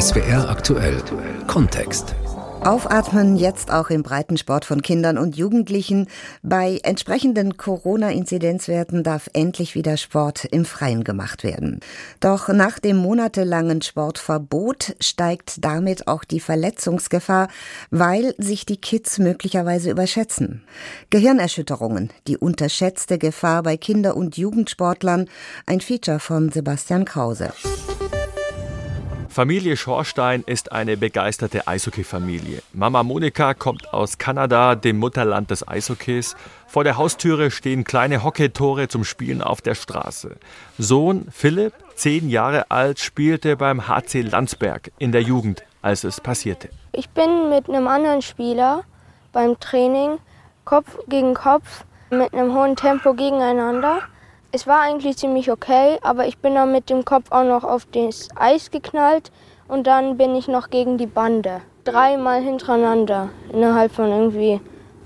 SWR aktuell Kontext. Aufatmen jetzt auch im Breitensport von Kindern und Jugendlichen. Bei entsprechenden Corona-Inzidenzwerten darf endlich wieder Sport im Freien gemacht werden. Doch nach dem monatelangen Sportverbot steigt damit auch die Verletzungsgefahr, weil sich die Kids möglicherweise überschätzen. Gehirnerschütterungen, die unterschätzte Gefahr bei Kinder- und Jugendsportlern, ein Feature von Sebastian Krause. Familie Schorstein ist eine begeisterte Eishockey-Familie. Mama Monika kommt aus Kanada, dem Mutterland des Eishockeys. Vor der Haustüre stehen kleine Hockeytore zum Spielen auf der Straße. Sohn Philipp, zehn Jahre alt, spielte beim HC Landsberg in der Jugend, als es passierte. Ich bin mit einem anderen Spieler beim Training Kopf gegen Kopf mit einem hohen Tempo gegeneinander. Es war eigentlich ziemlich okay, aber ich bin dann mit dem Kopf auch noch auf das Eis geknallt und dann bin ich noch gegen die Bande. Dreimal hintereinander, innerhalb von irgendwie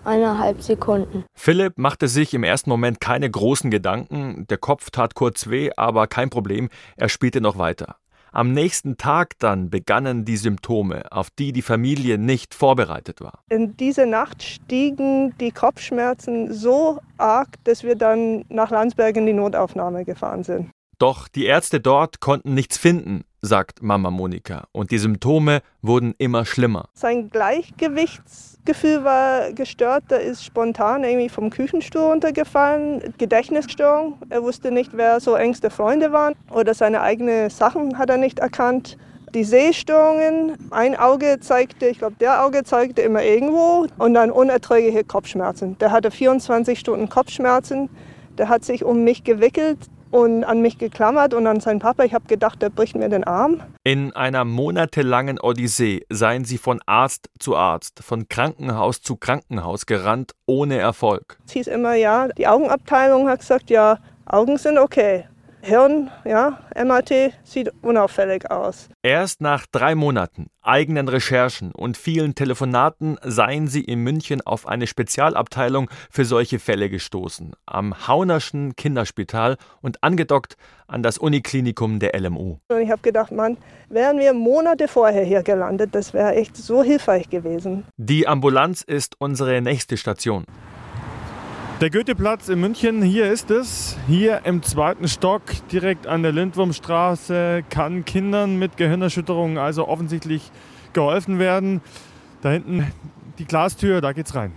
eineinhalb Sekunden. Philipp machte sich im ersten Moment keine großen Gedanken. Der Kopf tat kurz weh, aber kein Problem, er spielte noch weiter. Am nächsten Tag dann begannen die Symptome, auf die die Familie nicht vorbereitet war. In dieser Nacht stiegen die Kopfschmerzen so arg, dass wir dann nach Landsberg in die Notaufnahme gefahren sind. Doch die Ärzte dort konnten nichts finden, sagt Mama Monika, und die Symptome wurden immer schlimmer. Sein Gleichgewichtsgefühl war gestört, er ist spontan irgendwie vom Küchenstuhl runtergefallen, Gedächtnisstörung, er wusste nicht, wer so engste Freunde waren oder seine eigenen Sachen hat er nicht erkannt. Die Sehstörungen, ein Auge zeigte, ich glaube, der Auge zeigte immer irgendwo und dann unerträgliche Kopfschmerzen. Der hatte 24 Stunden Kopfschmerzen, der hat sich um mich gewickelt, und an mich geklammert und an seinen Papa. Ich habe gedacht, der bricht mir den Arm. In einer monatelangen Odyssee seien sie von Arzt zu Arzt, von Krankenhaus zu Krankenhaus gerannt, ohne Erfolg. Es hieß immer, ja, die Augenabteilung hat gesagt, ja, Augen sind okay. Hirn, ja, MRT sieht unauffällig aus. Erst nach drei Monaten eigenen Recherchen und vielen Telefonaten seien sie in München auf eine Spezialabteilung für solche Fälle gestoßen, am Haunerschen Kinderspital und angedockt an das Uniklinikum der LMU. Und ich habe gedacht, Mann, wären wir Monate vorher hier gelandet, das wäre echt so hilfreich gewesen. Die Ambulanz ist unsere nächste Station. Der Goetheplatz in München, hier ist es. Hier im zweiten Stock, direkt an der Lindwurmstraße, kann Kindern mit Gehirnerschütterungen also offensichtlich geholfen werden. Da hinten die Glastür, da geht's rein.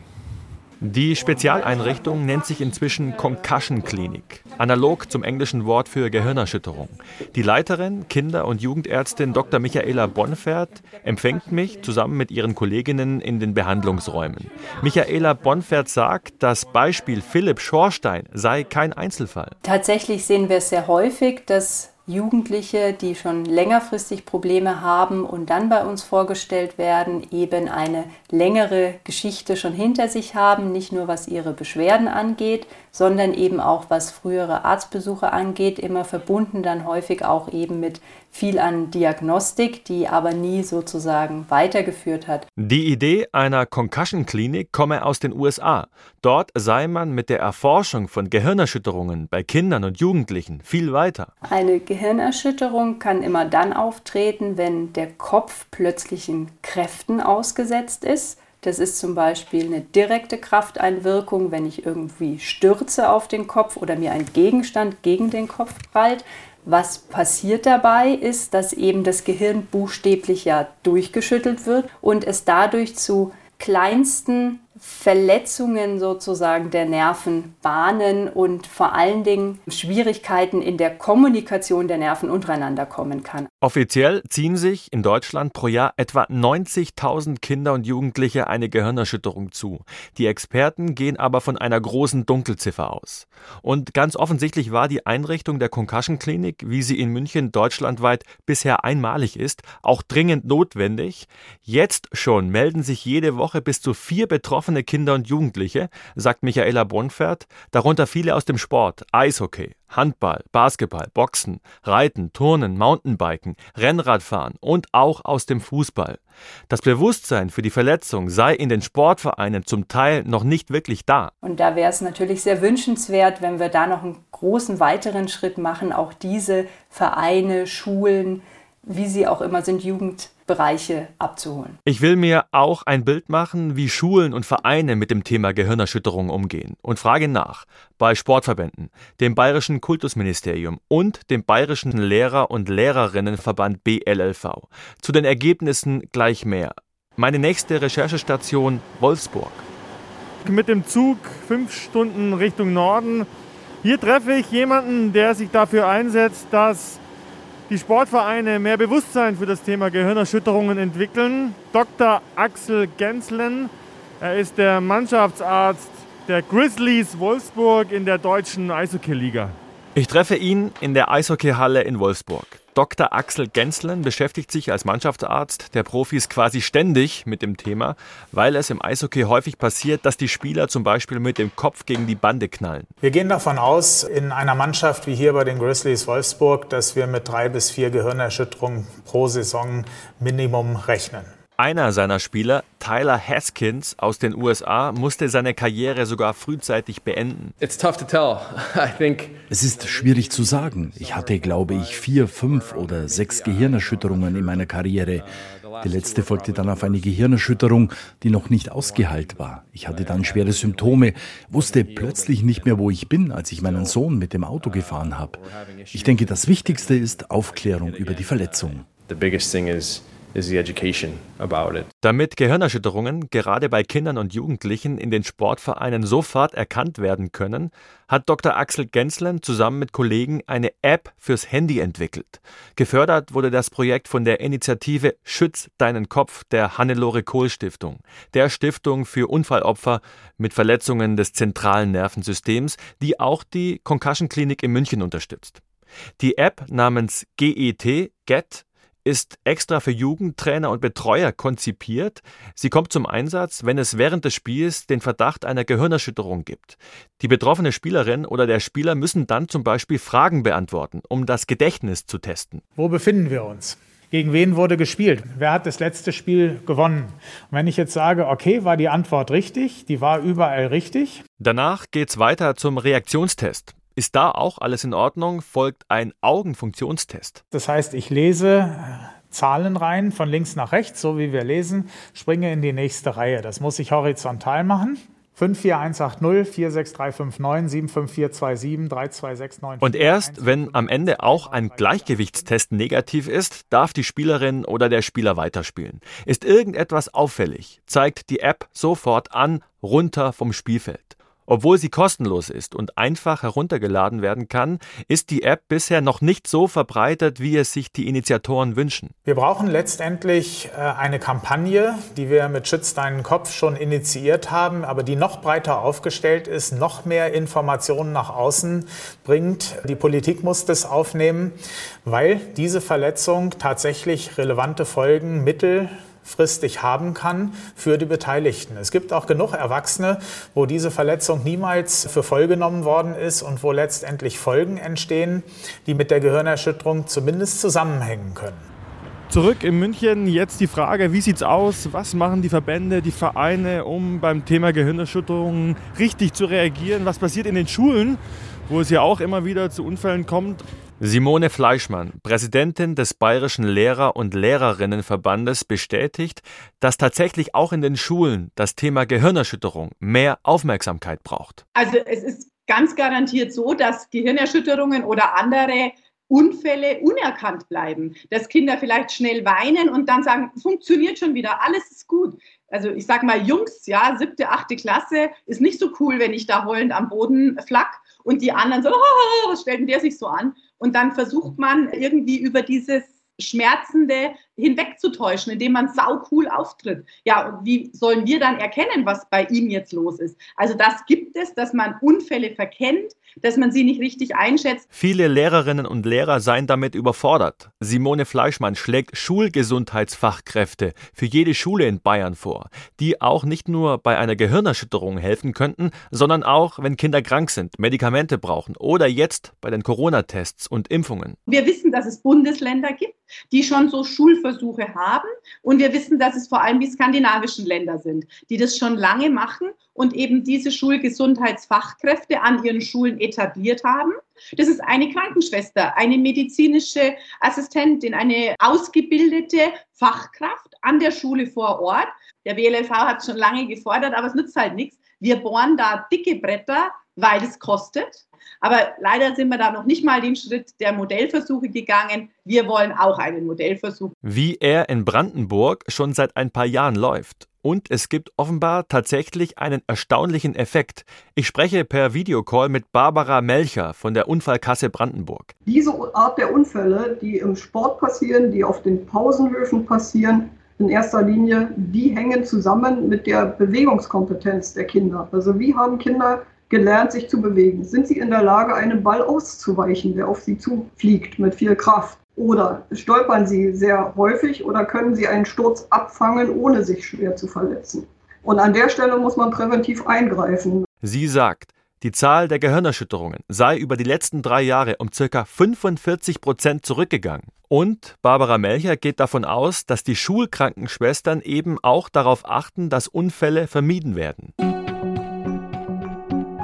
Die Spezialeinrichtung nennt sich inzwischen Concussion Klinik, analog zum englischen Wort für Gehirnerschütterung. Die Leiterin, Kinder- und Jugendärztin Dr. Michaela Bonfert empfängt mich zusammen mit ihren Kolleginnen in den Behandlungsräumen. Michaela Bonfert sagt, das Beispiel Philipp Schorstein sei kein Einzelfall. Tatsächlich sehen wir es sehr häufig, dass Jugendliche, die schon längerfristig Probleme haben und dann bei uns vorgestellt werden, eben eine längere Geschichte schon hinter sich haben, nicht nur was ihre Beschwerden angeht, sondern eben auch was frühere Arztbesuche angeht, immer verbunden dann häufig auch eben mit viel an Diagnostik, die aber nie sozusagen weitergeführt hat. Die Idee einer Concussion-Klinik komme aus den USA. Dort sei man mit der Erforschung von Gehirnerschütterungen bei Kindern und Jugendlichen viel weiter. Eine Gehirnerschütterung kann immer dann auftreten, wenn der Kopf plötzlichen Kräften ausgesetzt ist das ist zum Beispiel eine direkte Krafteinwirkung, wenn ich irgendwie stürze auf den Kopf oder mir ein Gegenstand gegen den Kopf prallt. Was passiert dabei ist, dass eben das Gehirn buchstäblich ja durchgeschüttelt wird und es dadurch zu kleinsten Verletzungen sozusagen der Nervenbahnen und vor allen Dingen Schwierigkeiten in der Kommunikation der Nerven untereinander kommen kann. Offiziell ziehen sich in Deutschland pro Jahr etwa 90.000 Kinder und Jugendliche eine Gehirnerschütterung zu. Die Experten gehen aber von einer großen Dunkelziffer aus. Und ganz offensichtlich war die Einrichtung der Concussion Klinik, wie sie in München deutschlandweit bisher einmalig ist, auch dringend notwendig. Jetzt schon melden sich jede Woche bis zu vier betroffene Kinder und Jugendliche, sagt Michaela Bonfert, darunter viele aus dem Sport, Eishockey, Handball, Basketball, Boxen, Reiten, Turnen, Mountainbiken, Rennradfahren und auch aus dem Fußball. Das Bewusstsein für die Verletzung sei in den Sportvereinen zum Teil noch nicht wirklich da. Und da wäre es natürlich sehr wünschenswert, wenn wir da noch einen großen weiteren Schritt machen, auch diese Vereine, Schulen, wie sie auch immer sind, Jugendbereiche abzuholen. Ich will mir auch ein Bild machen, wie Schulen und Vereine mit dem Thema Gehirnerschütterung umgehen und frage nach bei Sportverbänden, dem Bayerischen Kultusministerium und dem Bayerischen Lehrer- und Lehrerinnenverband BLLV. Zu den Ergebnissen gleich mehr. Meine nächste Recherchestation Wolfsburg. Mit dem Zug fünf Stunden Richtung Norden. Hier treffe ich jemanden, der sich dafür einsetzt, dass die Sportvereine mehr Bewusstsein für das Thema Gehirnerschütterungen entwickeln. Dr. Axel Genslen, er ist der Mannschaftsarzt der Grizzlies Wolfsburg in der deutschen Eishockey-Liga. Ich treffe ihn in der Eishockeyhalle in Wolfsburg. Dr. Axel Genslen beschäftigt sich als Mannschaftsarzt der Profis quasi ständig mit dem Thema, weil es im Eishockey häufig passiert, dass die Spieler zum Beispiel mit dem Kopf gegen die Bande knallen. Wir gehen davon aus, in einer Mannschaft wie hier bei den Grizzlies Wolfsburg, dass wir mit drei bis vier Gehirnerschütterungen pro Saison Minimum rechnen. Einer seiner Spieler, Tyler Haskins aus den USA, musste seine Karriere sogar frühzeitig beenden. Es ist schwierig zu sagen. Ich hatte, glaube ich, vier, fünf oder sechs Gehirnerschütterungen in meiner Karriere. Die letzte folgte dann auf eine Gehirnerschütterung, die noch nicht ausgeheilt war. Ich hatte dann schwere Symptome, wusste plötzlich nicht mehr, wo ich bin, als ich meinen Sohn mit dem Auto gefahren habe. Ich denke, das Wichtigste ist Aufklärung über die Verletzung. The biggest thing is Damit Gehirnerschütterungen gerade bei Kindern und Jugendlichen in den Sportvereinen sofort erkannt werden können, hat Dr. Axel Genslen zusammen mit Kollegen eine App fürs Handy entwickelt. Gefördert wurde das Projekt von der Initiative Schütz deinen Kopf der Hannelore Kohl Stiftung, der Stiftung für Unfallopfer mit Verletzungen des zentralen Nervensystems, die auch die Concussion Klinik in München unterstützt. Die App namens GET, GET, ist extra für Jugendtrainer und Betreuer konzipiert. Sie kommt zum Einsatz, wenn es während des Spiels den Verdacht einer Gehirnerschütterung gibt. Die betroffene Spielerin oder der Spieler müssen dann zum Beispiel Fragen beantworten, um das Gedächtnis zu testen. Wo befinden wir uns? Gegen wen wurde gespielt? Wer hat das letzte Spiel gewonnen? Und wenn ich jetzt sage, okay, war die Antwort richtig, die war überall richtig. Danach geht's weiter zum Reaktionstest. Ist da auch alles in Ordnung, folgt ein Augenfunktionstest. Das heißt, ich lese äh, Zahlen rein von links nach rechts, so wie wir lesen, springe in die nächste Reihe. Das muss ich horizontal machen. 54180 46359 75427 3269. Und erst wenn am Ende auch ein Gleichgewichtstest negativ ist, darf die Spielerin oder der Spieler weiterspielen. Ist irgendetwas auffällig, zeigt die App sofort an, runter vom Spielfeld. Obwohl sie kostenlos ist und einfach heruntergeladen werden kann, ist die App bisher noch nicht so verbreitet, wie es sich die Initiatoren wünschen. Wir brauchen letztendlich äh, eine Kampagne, die wir mit Schütz deinen Kopf schon initiiert haben, aber die noch breiter aufgestellt ist, noch mehr Informationen nach außen bringt. Die Politik muss das aufnehmen, weil diese Verletzung tatsächlich relevante Folgen, Mittel, fristig haben kann für die Beteiligten. Es gibt auch genug Erwachsene, wo diese Verletzung niemals für voll genommen worden ist und wo letztendlich Folgen entstehen, die mit der Gehirnerschütterung zumindest zusammenhängen können. Zurück in München, jetzt die Frage, wie sieht's aus? Was machen die Verbände, die Vereine, um beim Thema Gehirnerschütterungen richtig zu reagieren? Was passiert in den Schulen, wo es ja auch immer wieder zu Unfällen kommt? Simone Fleischmann, Präsidentin des Bayerischen Lehrer- und Lehrerinnenverbandes, bestätigt, dass tatsächlich auch in den Schulen das Thema Gehirnerschütterung mehr Aufmerksamkeit braucht. Also es ist ganz garantiert so, dass Gehirnerschütterungen oder andere Unfälle unerkannt bleiben, dass Kinder vielleicht schnell weinen und dann sagen, funktioniert schon wieder, alles ist gut. Also ich sage mal, Jungs, ja, siebte, achte Klasse ist nicht so cool, wenn ich da heulend am Boden flack und die anderen so, oh, was stellt denn der sich so an? Und dann versucht man irgendwie über dieses Schmerzende hinwegzutäuschen, indem man sau cool auftritt. Ja, und wie sollen wir dann erkennen, was bei ihm jetzt los ist? Also das gibt es, dass man Unfälle verkennt, dass man sie nicht richtig einschätzt. Viele Lehrerinnen und Lehrer seien damit überfordert. Simone Fleischmann schlägt Schulgesundheitsfachkräfte für jede Schule in Bayern vor, die auch nicht nur bei einer Gehirnerschütterung helfen könnten, sondern auch, wenn Kinder krank sind, Medikamente brauchen oder jetzt bei den Corona-Tests und Impfungen. Wir wissen, dass es Bundesländer gibt, die schon so Schulversuche haben. Und wir wissen, dass es vor allem die skandinavischen Länder sind, die das schon lange machen und eben diese Schulgesundheitsfachkräfte an ihren Schulen etabliert haben. Das ist eine Krankenschwester, eine medizinische Assistentin, eine ausgebildete Fachkraft an der Schule vor Ort. Der BLV hat es schon lange gefordert, aber es nützt halt nichts. Wir bohren da dicke Bretter, weil es kostet. Aber leider sind wir da noch nicht mal den Schritt der Modellversuche gegangen. Wir wollen auch einen Modellversuch. Wie er in Brandenburg schon seit ein paar Jahren läuft. Und es gibt offenbar tatsächlich einen erstaunlichen Effekt. Ich spreche per Videocall mit Barbara Melcher von der Unfallkasse Brandenburg. Diese Art der Unfälle, die im Sport passieren, die auf den Pausenhöfen passieren, in erster Linie, die hängen zusammen mit der Bewegungskompetenz der Kinder. Also wie haben Kinder gelernt, sich zu bewegen? Sind sie in der Lage, einem Ball auszuweichen, der auf sie zufliegt mit viel Kraft? Oder stolpern sie sehr häufig oder können sie einen Sturz abfangen, ohne sich schwer zu verletzen? Und an der Stelle muss man präventiv eingreifen. Sie sagt, die Zahl der Gehirnerschütterungen sei über die letzten drei Jahre um ca. 45 Prozent zurückgegangen. Und Barbara Melcher geht davon aus, dass die Schulkrankenschwestern eben auch darauf achten, dass Unfälle vermieden werden.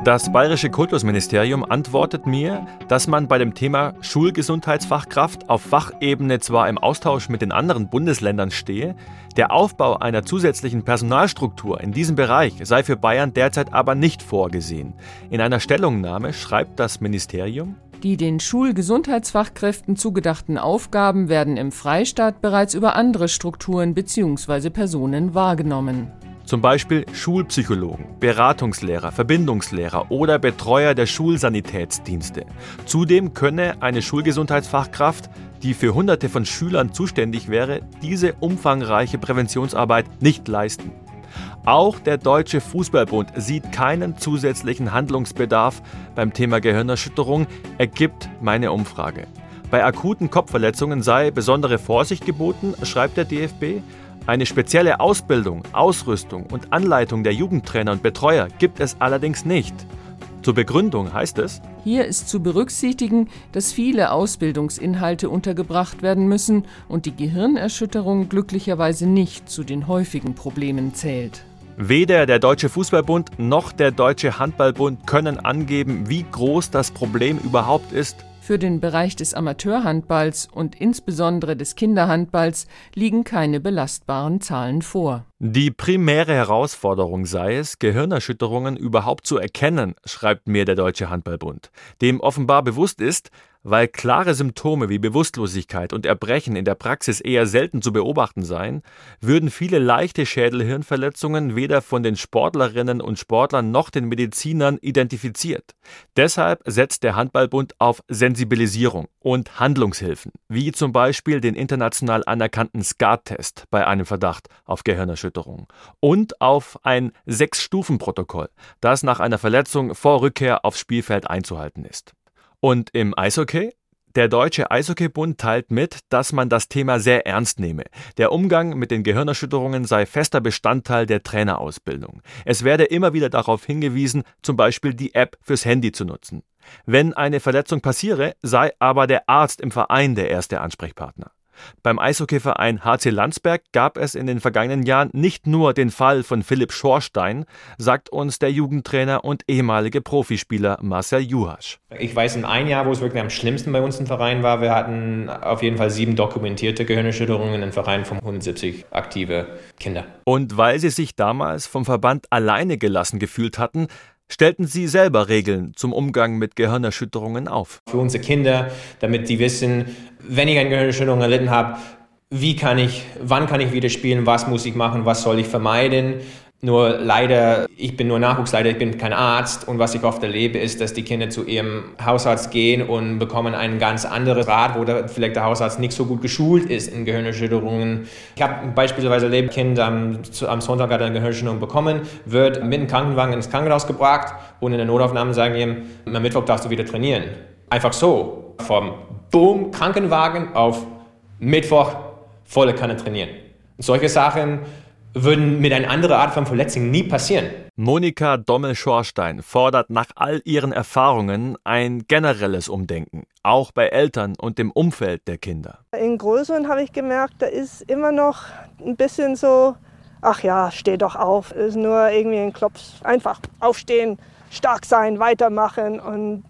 Das Bayerische Kultusministerium antwortet mir, dass man bei dem Thema Schulgesundheitsfachkraft auf Fachebene zwar im Austausch mit den anderen Bundesländern stehe, der Aufbau einer zusätzlichen Personalstruktur in diesem Bereich sei für Bayern derzeit aber nicht vorgesehen. In einer Stellungnahme schreibt das Ministerium, die den Schulgesundheitsfachkräften zugedachten Aufgaben werden im Freistaat bereits über andere Strukturen bzw. Personen wahrgenommen. Zum Beispiel Schulpsychologen, Beratungslehrer, Verbindungslehrer oder Betreuer der Schulsanitätsdienste. Zudem könne eine Schulgesundheitsfachkraft, die für Hunderte von Schülern zuständig wäre, diese umfangreiche Präventionsarbeit nicht leisten. Auch der Deutsche Fußballbund sieht keinen zusätzlichen Handlungsbedarf beim Thema Gehirnerschütterung, ergibt meine Umfrage. Bei akuten Kopfverletzungen sei besondere Vorsicht geboten, schreibt der DFB. Eine spezielle Ausbildung, Ausrüstung und Anleitung der Jugendtrainer und Betreuer gibt es allerdings nicht. Zur Begründung heißt es, hier ist zu berücksichtigen, dass viele Ausbildungsinhalte untergebracht werden müssen und die Gehirnerschütterung glücklicherweise nicht zu den häufigen Problemen zählt. Weder der Deutsche Fußballbund noch der Deutsche Handballbund können angeben, wie groß das Problem überhaupt ist. Für den Bereich des Amateurhandballs und insbesondere des Kinderhandballs liegen keine belastbaren Zahlen vor. Die primäre Herausforderung sei es, Gehirnerschütterungen überhaupt zu erkennen, schreibt mir der Deutsche Handballbund, dem offenbar bewusst ist, weil klare Symptome wie Bewusstlosigkeit und Erbrechen in der Praxis eher selten zu beobachten seien, würden viele leichte Schädelhirnverletzungen weder von den Sportlerinnen und Sportlern noch den Medizinern identifiziert. Deshalb setzt der Handballbund auf Sensibilisierung und Handlungshilfen, wie zum Beispiel den international anerkannten SCAR-Test bei einem Verdacht auf Gehirnerschütterung und auf ein Sechs-Stufen-Protokoll, das nach einer Verletzung vor Rückkehr aufs Spielfeld einzuhalten ist. Und im Eishockey? Der Deutsche Eishockeybund teilt mit, dass man das Thema sehr ernst nehme. Der Umgang mit den Gehirnerschütterungen sei fester Bestandteil der Trainerausbildung. Es werde immer wieder darauf hingewiesen, zum Beispiel die App fürs Handy zu nutzen. Wenn eine Verletzung passiere, sei aber der Arzt im Verein der erste Ansprechpartner. Beim Eishockeyverein HC Landsberg gab es in den vergangenen Jahren nicht nur den Fall von Philipp Schorstein, sagt uns der Jugendtrainer und ehemalige Profispieler Marcel Juhasch. Ich weiß in ein Jahr, wo es wirklich am schlimmsten bei uns im Verein war, wir hatten auf jeden Fall sieben dokumentierte Gehirnerschütterungen im Verein von 170 aktive Kinder. Und weil sie sich damals vom Verband alleine gelassen gefühlt hatten, stellten Sie selber Regeln zum Umgang mit Gehirnerschütterungen auf. Für unsere Kinder, damit die wissen, wenn ich eine Gehirnerschütterung erlitten habe, wie kann ich, wann kann ich wieder spielen, was muss ich machen, was soll ich vermeiden. Nur leider, ich bin nur Nachwuchsleiter, ich bin kein Arzt und was ich oft erlebe, ist, dass die Kinder zu ihrem Hausarzt gehen und bekommen einen ganz anderen Rat, wo der, vielleicht der Hausarzt nicht so gut geschult ist in Gehirnerschütterungen. Ich habe beispielsweise erlebt, ein Kind am, am Sonntag hat eine Gehirnerschütterung bekommen, wird mit dem Krankenwagen ins Krankenhaus gebracht und in der Notaufnahme sagen ihm, am Mittwoch darfst du wieder trainieren. Einfach so, vom Boom, Krankenwagen auf Mittwoch volle Kanne trainieren. Und solche Sachen würden mit einer anderen Art von Verletzung nie passieren. Monika Dommel-Schorstein fordert nach all ihren Erfahrungen ein generelles Umdenken, auch bei Eltern und dem Umfeld der Kinder. In Größeren habe ich gemerkt, da ist immer noch ein bisschen so, ach ja, steh doch auf, ist nur irgendwie ein Klops. Einfach aufstehen, stark sein, weitermachen. Und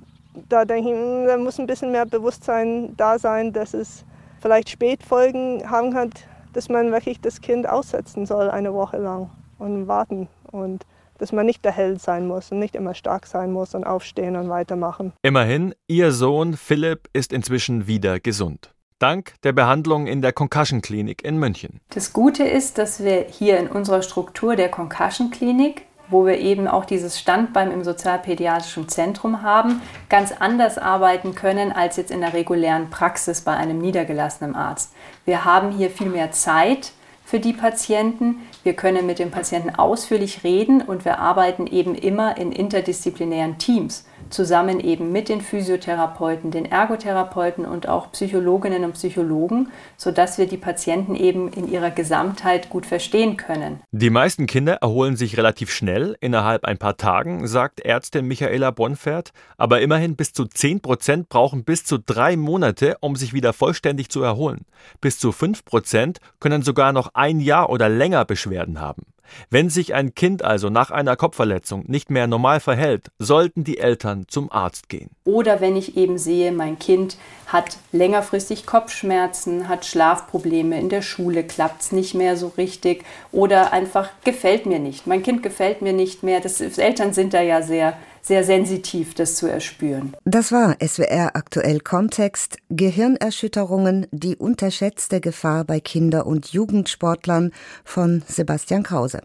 da denke ich, hm, da muss ein bisschen mehr Bewusstsein da sein, dass es vielleicht Spätfolgen haben kann, dass man wirklich das Kind aussetzen soll eine Woche lang und warten und dass man nicht der Held sein muss und nicht immer stark sein muss und aufstehen und weitermachen. Immerhin, ihr Sohn Philipp ist inzwischen wieder gesund. Dank der Behandlung in der Concussion Klinik in München. Das Gute ist, dass wir hier in unserer Struktur der Concussion Klinik wo wir eben auch dieses Standbein im sozialpädiatrischen Zentrum haben, ganz anders arbeiten können als jetzt in der regulären Praxis bei einem niedergelassenen Arzt. Wir haben hier viel mehr Zeit für die Patienten. Wir können mit den Patienten ausführlich reden und wir arbeiten eben immer in interdisziplinären Teams zusammen eben mit den Physiotherapeuten, den Ergotherapeuten und auch Psychologinnen und Psychologen, sodass wir die Patienten eben in ihrer Gesamtheit gut verstehen können. Die meisten Kinder erholen sich relativ schnell, innerhalb ein paar Tagen, sagt Ärztin Michaela Bonfert, aber immerhin bis zu 10 Prozent brauchen bis zu drei Monate, um sich wieder vollständig zu erholen. Bis zu 5 Prozent können sogar noch ein Jahr oder länger Beschwerden haben. Wenn sich ein Kind also nach einer Kopfverletzung nicht mehr normal verhält, sollten die Eltern zum Arzt gehen. Oder wenn ich eben sehe, mein Kind hat längerfristig Kopfschmerzen, hat Schlafprobleme, in der Schule klappt es nicht mehr so richtig oder einfach gefällt mir nicht. Mein Kind gefällt mir nicht mehr. Das, Eltern sind da ja sehr sehr sensitiv, das zu erspüren. Das war SWR aktuell Kontext Gehirnerschütterungen, die unterschätzte Gefahr bei Kinder- und Jugendsportlern von Sebastian Krause.